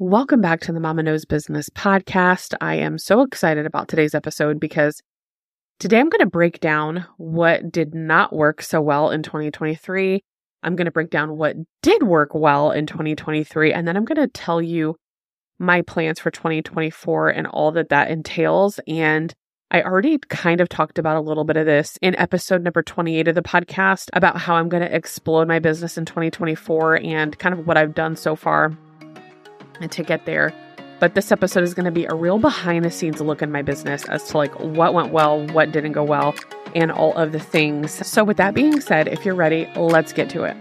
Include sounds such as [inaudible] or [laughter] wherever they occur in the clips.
Welcome back to the Mama Knows Business podcast. I am so excited about today's episode because today I'm going to break down what did not work so well in 2023. I'm going to break down what did work well in 2023, and then I'm going to tell you my plans for 2024 and all that that entails. And I already kind of talked about a little bit of this in episode number 28 of the podcast about how I'm going to explode my business in 2024 and kind of what I've done so far to get there. But this episode is going to be a real behind the scenes look in my business as to like what went well, what didn't go well, and all of the things. So, with that being said, if you're ready, let's get to it.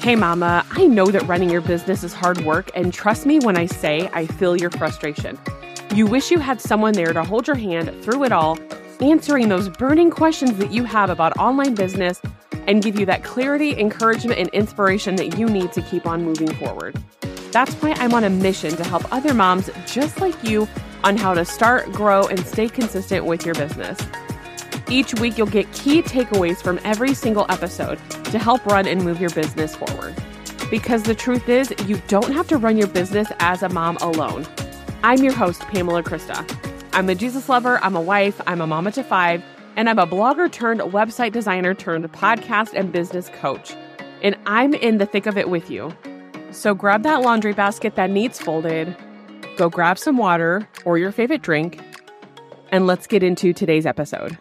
Hey, Mama, I know that running your business is hard work, and trust me when I say I feel your frustration. You wish you had someone there to hold your hand through it all, answering those burning questions that you have about online business and give you that clarity, encouragement, and inspiration that you need to keep on moving forward. That's why I'm on a mission to help other moms just like you on how to start, grow, and stay consistent with your business. Each week, you'll get key takeaways from every single episode to help run and move your business forward. Because the truth is, you don't have to run your business as a mom alone. I'm your host, Pamela Krista. I'm a Jesus lover, I'm a wife, I'm a mama to five and I'm a blogger turned website designer turned podcast and business coach. And I'm in the thick of it with you. So grab that laundry basket that needs folded, go grab some water or your favorite drink, and let's get into today's episode.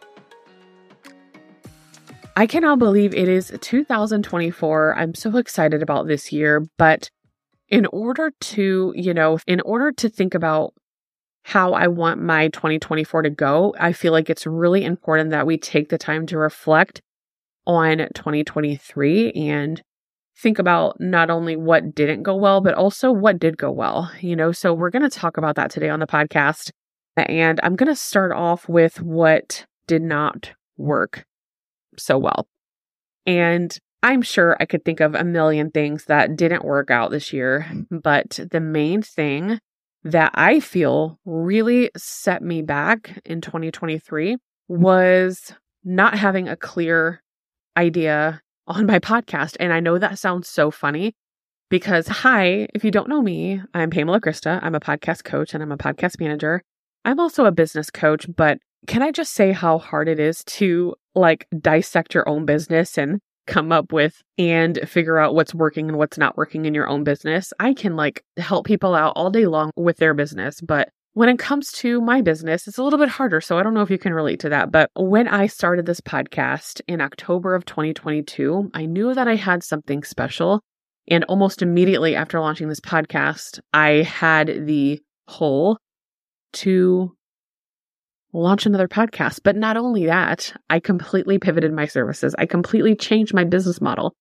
I cannot believe it is 2024. I'm so excited about this year, but in order to, you know, in order to think about how I want my 2024 to go, I feel like it's really important that we take the time to reflect on 2023 and think about not only what didn't go well, but also what did go well. You know, so we're going to talk about that today on the podcast. And I'm going to start off with what did not work so well. And I'm sure I could think of a million things that didn't work out this year, mm. but the main thing that I feel really set me back in 2023 mm-hmm. was not having a clear idea on my podcast. And I know that sounds so funny because, hi, if you don't know me, I'm Pamela Krista. I'm a podcast coach and I'm a podcast manager. I'm also a business coach, but can I just say how hard it is to like dissect your own business and come up with and figure out what's working and what's not working in your own business. I can like help people out all day long with their business, but when it comes to my business, it's a little bit harder. So I don't know if you can relate to that. But when I started this podcast in October of 2022, I knew that I had something special. And almost immediately after launching this podcast, I had the whole to launch another podcast. But not only that, I completely pivoted my services. I completely changed my business model.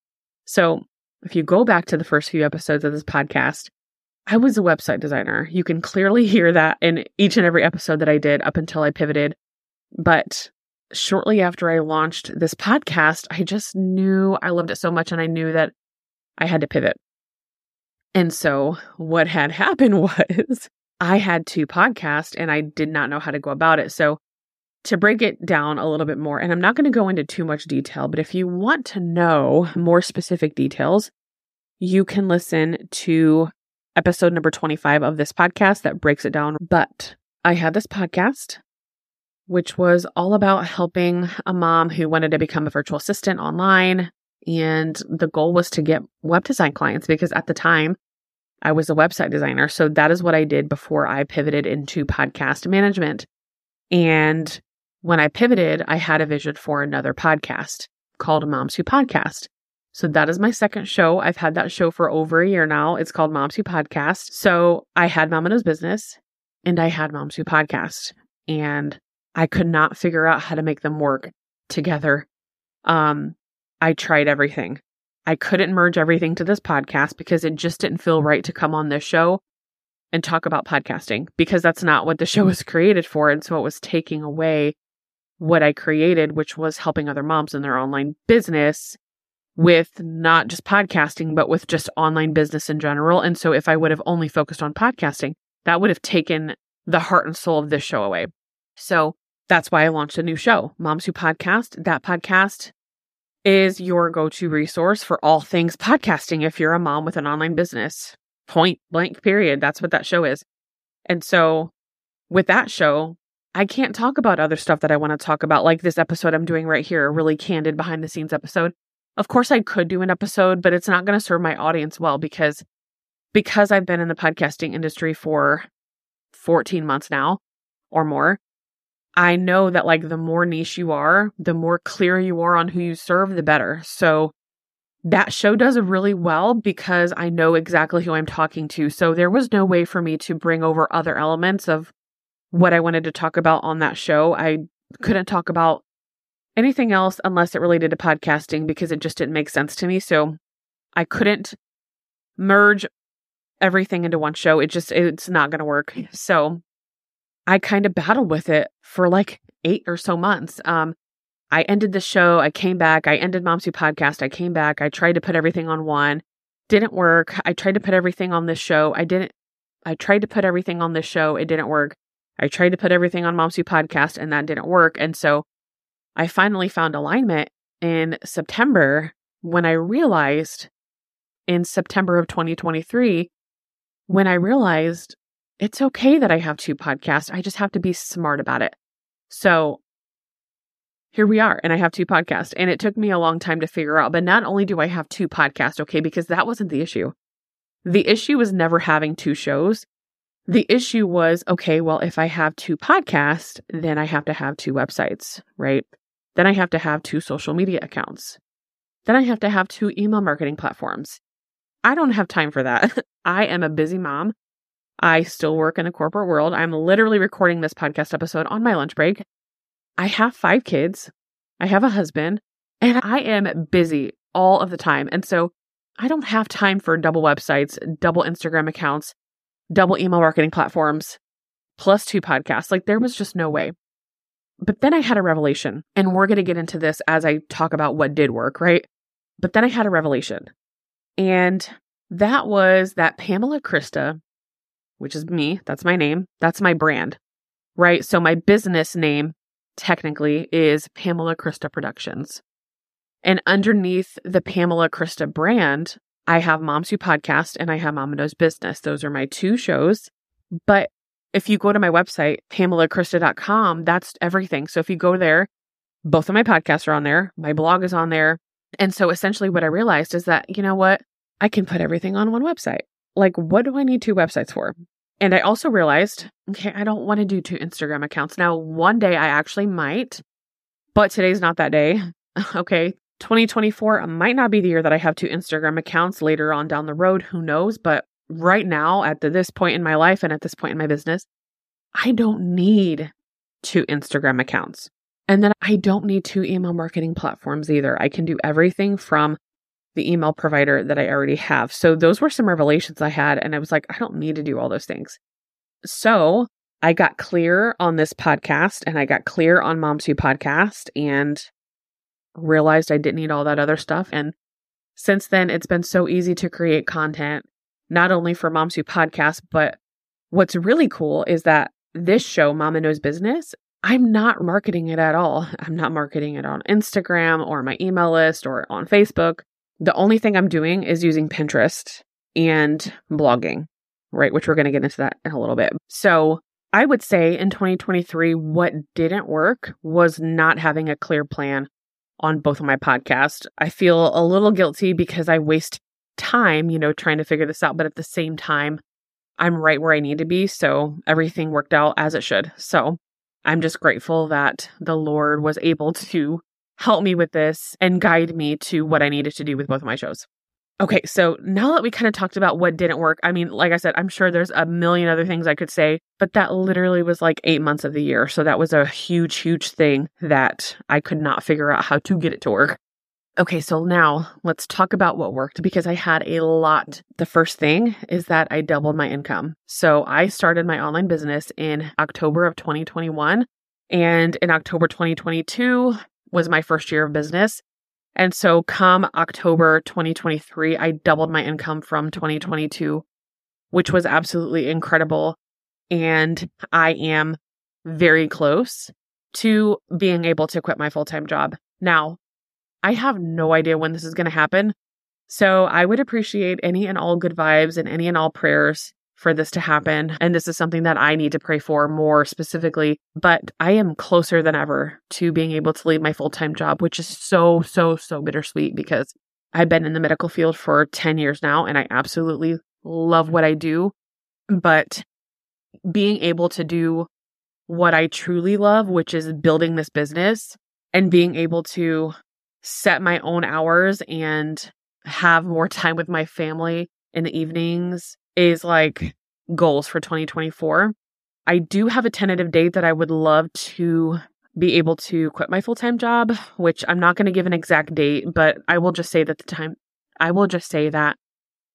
So if you go back to the first few episodes of this podcast, I was a website designer. You can clearly hear that in each and every episode that I did up until I pivoted. But shortly after I launched this podcast, I just knew I loved it so much and I knew that I had to pivot. And so what had happened [laughs] was I had to podcast and I did not know how to go about it. So, to break it down a little bit more, and I'm not going to go into too much detail, but if you want to know more specific details, you can listen to episode number 25 of this podcast that breaks it down. But I had this podcast, which was all about helping a mom who wanted to become a virtual assistant online. And the goal was to get web design clients because at the time, I was a website designer. So that is what I did before I pivoted into podcast management. And when I pivoted, I had a vision for another podcast called Moms Who Podcast. So that is my second show. I've had that show for over a year now. It's called Moms Who Podcast. So I had Mama Business and I had Moms Who Podcast. And I could not figure out how to make them work together. Um, I tried everything. I couldn't merge everything to this podcast because it just didn't feel right to come on this show and talk about podcasting because that's not what the [laughs] show was created for. And so it was taking away what I created, which was helping other moms in their online business with not just podcasting, but with just online business in general. And so if I would have only focused on podcasting, that would have taken the heart and soul of this show away. So that's why I launched a new show, Moms Who Podcast. That podcast is your go to resource for all things podcasting if you're a mom with an online business. Point blank, period. That's what that show is. And so with that show, I can't talk about other stuff that I want to talk about, like this episode I'm doing right here, a really candid behind the scenes episode. Of course, I could do an episode, but it's not going to serve my audience well because because I've been in the podcasting industry for 14 months now or more. I know that like the more niche you are, the more clear you are on who you serve, the better. So that show does really well because I know exactly who I'm talking to. So there was no way for me to bring over other elements of what I wanted to talk about on that show. I couldn't talk about anything else unless it related to podcasting because it just didn't make sense to me. So I couldn't merge everything into one show. It just, it's not going to work. So I kind of battled with it for like eight or so months. Um, I ended the show. I came back. I ended Moms Who Podcast. I came back. I tried to put everything on one. Didn't work. I tried to put everything on this show. I didn't. I tried to put everything on this show. It didn't work. I tried to put everything on Moms Who Podcast and that didn't work. And so I finally found alignment in September when I realized in September of 2023, when I realized it's okay that I have two podcasts. I just have to be smart about it. So here we are, and I have two podcasts. And it took me a long time to figure out. But not only do I have two podcasts, okay, because that wasn't the issue. The issue was never having two shows. The issue was okay, well, if I have two podcasts, then I have to have two websites, right? Then I have to have two social media accounts. Then I have to have two email marketing platforms. I don't have time for that. [laughs] I am a busy mom I still work in the corporate world. I'm literally recording this podcast episode on my lunch break. I have five kids. I have a husband and I am busy all of the time. And so I don't have time for double websites, double Instagram accounts, double email marketing platforms, plus two podcasts. Like there was just no way. But then I had a revelation, and we're going to get into this as I talk about what did work, right? But then I had a revelation. And that was that Pamela Krista which is me. That's my name. That's my brand, right? So my business name technically is Pamela Krista Productions. And underneath the Pamela Krista brand, I have Moms Who Podcast and I have Mama Knows Business. Those are my two shows. But if you go to my website, pamelakrista.com, that's everything. So if you go there, both of my podcasts are on there. My blog is on there. And so essentially what I realized is that, you know what? I can put everything on one website like, what do I need two websites for? And I also realized, okay, I don't want to do two Instagram accounts. Now, one day I actually might, but today's not that day. [laughs] okay. 2024 might not be the year that I have two Instagram accounts later on down the road. Who knows? But right now, at the, this point in my life and at this point in my business, I don't need two Instagram accounts. And then I don't need two email marketing platforms either. I can do everything from the email provider that I already have. So those were some revelations I had. And I was like, I don't need to do all those things. So I got clear on this podcast and I got clear on Moms Who podcast and realized I didn't need all that other stuff. And since then, it's been so easy to create content, not only for Moms Who podcast, but what's really cool is that this show, Mama Knows Business, I'm not marketing it at all. I'm not marketing it on Instagram or my email list or on Facebook. The only thing I'm doing is using Pinterest and blogging, right? Which we're going to get into that in a little bit. So I would say in 2023, what didn't work was not having a clear plan on both of my podcasts. I feel a little guilty because I waste time, you know, trying to figure this out, but at the same time, I'm right where I need to be. So everything worked out as it should. So I'm just grateful that the Lord was able to help me with this and guide me to what I needed to do with both of my shows. Okay, so now that we kind of talked about what didn't work, I mean, like I said, I'm sure there's a million other things I could say, but that literally was like eight months of the year. So that was a huge, huge thing that I could not figure out how to get it to work. Okay, so now let's talk about what worked because I had a lot. The first thing is that I doubled my income. So I started my online business in October of 2021. And in October 2022, was my first year of business. And so come October 2023, I doubled my income from 2022, which was absolutely incredible. And I am very close to being able to quit my full time job. Now, I have no idea when this is going to happen. So I would appreciate any and all good vibes and any and all prayers for this to happen. And this is something that I need to pray for more specifically. But I am closer than ever to being able to leave my full time job, which is so, so, so bittersweet because I've been in the medical field for 10 years now and I absolutely love what I do. But being able to do what I truly love, which is building this business and being able to set my own hours and have more time with my family in the evenings is like goals for 2024. I do have a tentative date that I would love to be able to quit my full-time job, which I'm not going to give an exact date, but I will just say that the time I will just say that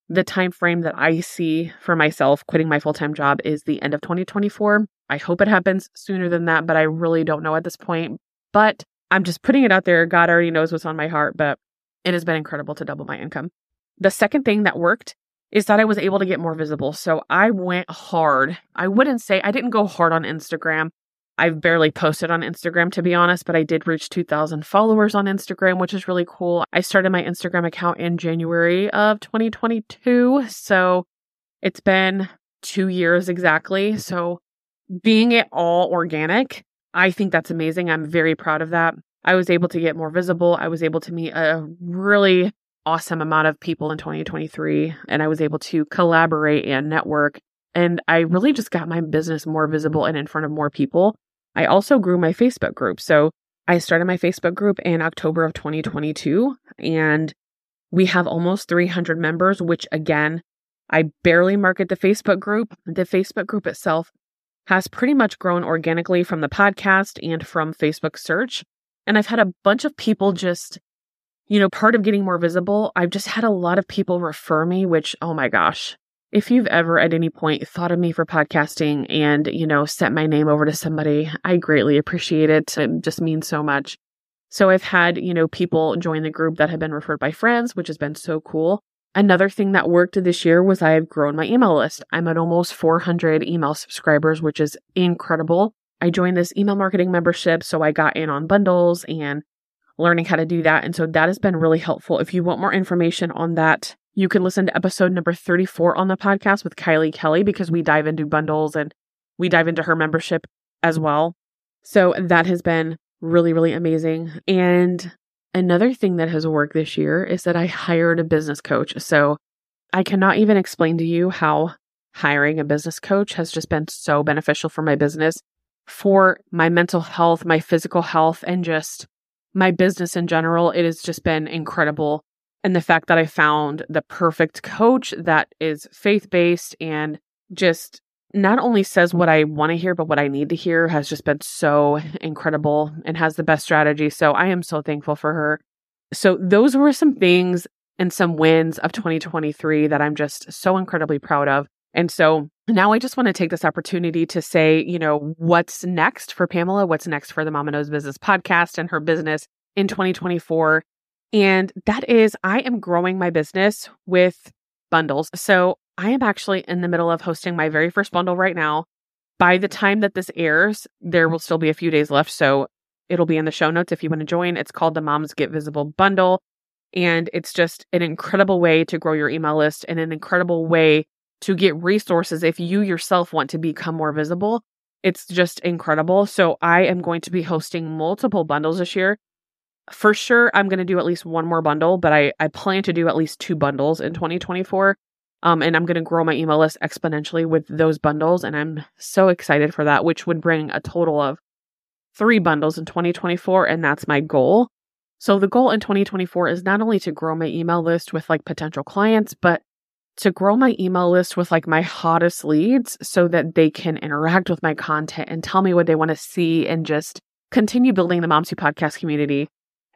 the time frame that I see for myself quitting my full-time job is the end of 2024. I hope it happens sooner than that, but I really don't know at this point. But I'm just putting it out there. God already knows what's on my heart, but it has been incredible to double my income. The second thing that worked is that I was able to get more visible. So I went hard. I wouldn't say I didn't go hard on Instagram. I've barely posted on Instagram to be honest, but I did reach 2,000 followers on Instagram, which is really cool. I started my Instagram account in January of 2022. So it's been two years exactly. So being it all organic, I think that's amazing. I'm very proud of that. I was able to get more visible. I was able to meet a really awesome amount of people in 2023 and I was able to collaborate and network. And I really just got my business more visible and in front of more people. I also grew my Facebook group. So I started my Facebook group in October of 2022 and we have almost 300 members, which again, I barely market the Facebook group. The Facebook group itself has pretty much grown organically from the podcast and from Facebook search. And I've had a bunch of people just you know, part of getting more visible, I've just had a lot of people refer me, which, oh my gosh, if you've ever at any point thought of me for podcasting and, you know, sent my name over to somebody, I greatly appreciate it. It just means so much. So I've had, you know, people join the group that have been referred by friends, which has been so cool. Another thing that worked this year was I've grown my email list. I'm at almost 400 email subscribers, which is incredible. I joined this email marketing membership, so I got in on bundles and learning how to do that. And so that has been really helpful. If you want more information on that, you can listen to episode number 34 on the podcast with Kylie Kelly because we dive into bundles and we dive into her membership as well. So that has been really, really amazing. And another thing that has worked this year is that I hired a business coach. So I cannot even explain to you how hiring a business coach has just been so beneficial for my business, for my mental health, my physical health, and just my business in general, it has just been incredible. And the fact that I found the perfect coach that is faith based and just not only says what I want to hear, but what I need to hear has just been so [laughs] incredible and has the best strategy. So I am so thankful for her. So those were some things and some wins of 2023 that I'm just so incredibly proud of. And so now I just want to take this opportunity to say, you know, what's next for Pamela? What's next for the Mama Knows Business podcast and her business in 2024? And that is, I am growing my business with bundles. So I am actually in the middle of hosting my very first bundle right now. By the time that this airs, there will still be a few days left. So it'll be in the show notes if you want to join. It's called the Moms Get Visible Bundle. And it's just an incredible way to grow your email list and an incredible way to get resources if you yourself want to become more visible. It's just incredible. So I am going to be hosting multiple bundles this year. For sure, I'm going to do at least one more bundle, but I, I plan to do at least two bundles in 2024. Um, and I'm going to grow my email list exponentially with those bundles. And I'm so excited for that, which would bring a total of three bundles in 2024. And that's my goal. So the goal in 2024 is not only to grow my email list with like potential clients, but to grow my email list with like my hottest leads so that they can interact with my content and tell me what they want to see and just continue building the Moms Who Podcast community.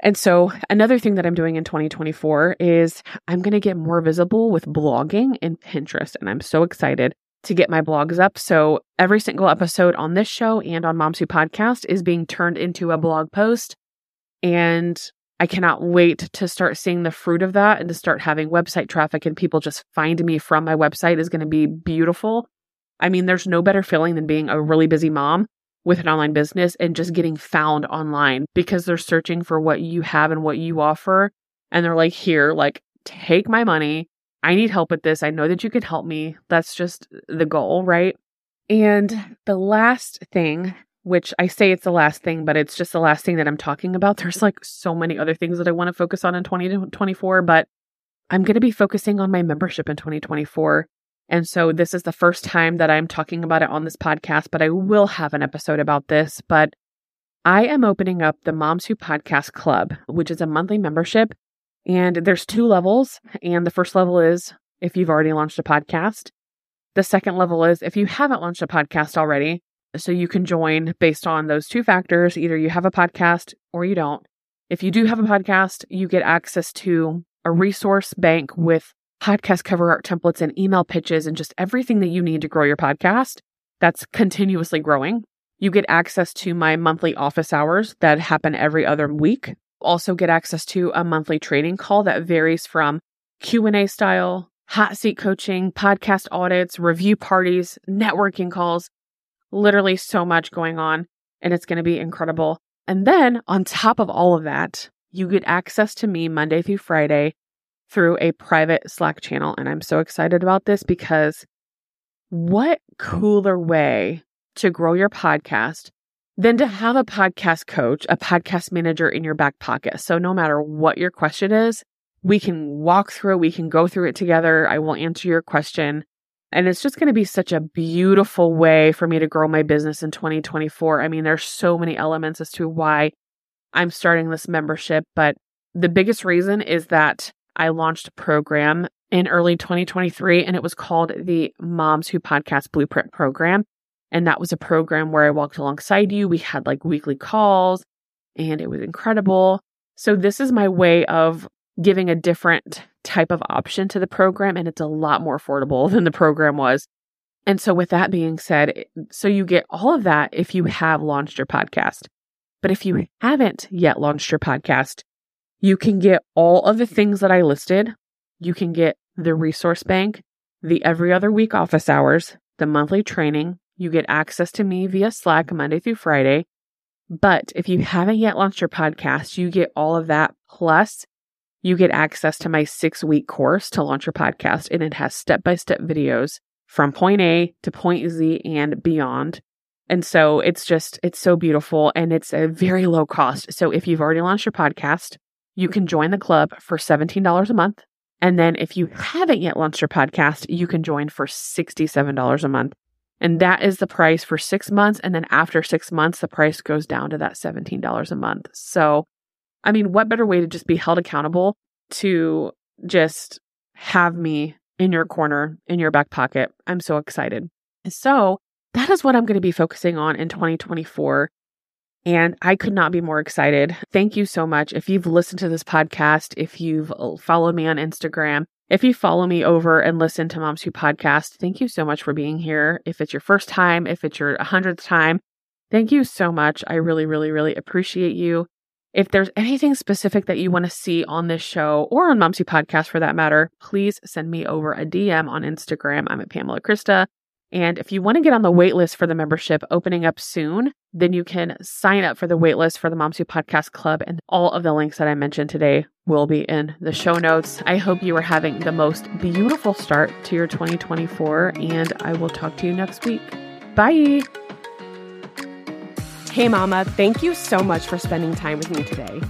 And so, another thing that I'm doing in 2024 is I'm going to get more visible with blogging and Pinterest. And I'm so excited to get my blogs up. So, every single episode on this show and on Moms Who Podcast is being turned into a blog post. And I cannot wait to start seeing the fruit of that and to start having website traffic and people just find me from my website is going to be beautiful. I mean, there's no better feeling than being a really busy mom with an online business and just getting found online because they're searching for what you have and what you offer. And they're like, here, like, take my money. I need help with this. I know that you can help me. That's just the goal, right? And the last thing, which I say it's the last thing, but it's just the last thing that I'm talking about. [laughs] There's like so many other things that I want to focus on in 2024, but I'm going to be focusing on my membership in 2024. And so this is the first time that I'm talking about it on this podcast, but I will have an episode about this. But I am opening up the Moms Who Podcast Club, which is a monthly membership. And there's two levels. And the first level is if you've already launched a podcast. The second level is if you haven't launched a podcast already. So you can join based on those two factors. Either you have a podcast or you don't. If you do have a podcast, you get access to a resource bank with podcast cover art templates and email pitches and just everything that you need to grow your podcast that's continuously growing. You get access to my monthly office hours that happen every other week. Also get access to a monthly training call that varies from Q&A style, hot seat coaching, podcast audits, review parties, networking calls, literally so much going on and it's going to be incredible. And then on top of all of that, you get access to me Monday through Friday through a private Slack channel. And I'm so excited about this because what cooler way to grow your podcast than to have a podcast coach, a podcast manager in your back pocket. So no matter what your question is, we can walk through, we can go through it together. I will answer your question. And it's just going to be such a beautiful way for me to grow my business in 2024. I mean, there's so many elements as to why I'm starting this membership, but the biggest reason is that I launched a program in early 2023 and it was called the Moms Who Podcast Blueprint Program. And that was a program where I walked alongside you. We had like weekly calls and it was incredible. So this is my way of giving a different type of option to the program and it's a lot more affordable [laughs] than the program was. And so with that being said, so you get all of that if you have launched your podcast. But if you haven't yet launched your podcast, you can get all of the things that I listed. You can get the mm-hmm. resource bank, the every other week office hours, the monthly training. You get access to me via Slack Monday through Friday. But if you haven't yet launched your podcast, you get all of that. Plus, you get access to my six week course to launch your podcast, and it has step by step videos from point A to point Z and beyond. And so it's just, it's so beautiful and it's a very low cost. So if you've already launched your podcast, you can join the club for $17 a month. And then if you haven't yet launched your podcast, you can join for $67 a month. And that is the price for six months. And then after six months, the price goes down to that $17 a month. So, I mean, what better way to just be held accountable to just have me in your corner, in your back pocket? I'm so excited. So, that is what I'm going to be focusing on in 2024. And I could not be more excited. Thank you so much. If you've listened to this podcast, if you've uh, followed me on Instagram, if you follow me over and listen to Moms Who Podcast, thank you so much for being here. If it's your first time, if it's your 100th time, thank you so much. I really, really, really appreciate you. If there's anything specific that you want to see on this show or on Moms Who Podcast for that matter, please send me over a DM on Instagram. I'm at Pamela Krista. And if you want to get on the waitlist for the membership opening up soon, then you can sign up for the waitlist for the Moms Who Podcast Club. And all of the links that I mentioned today will be in the show notes. I hope you are having the most beautiful start to your 2024, and I will talk to you next week. Bye. Hey, Mama, thank you so much for spending time with me today.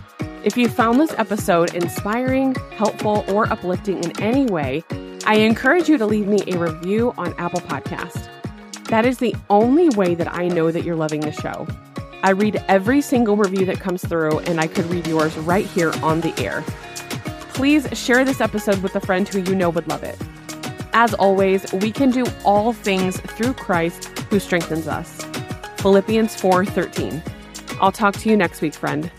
If you found this episode inspiring, helpful, or uplifting in any way, I encourage you to leave me a review on Apple Podcast. That is the only way that I know that you're loving the show. I read every single review that comes through, and I could read yours right here on the air. Please share this episode with a friend who you know would love it. As always, we can do all things through Christ who strengthens us. Philippians 4:13. I'll talk to you next week, friend.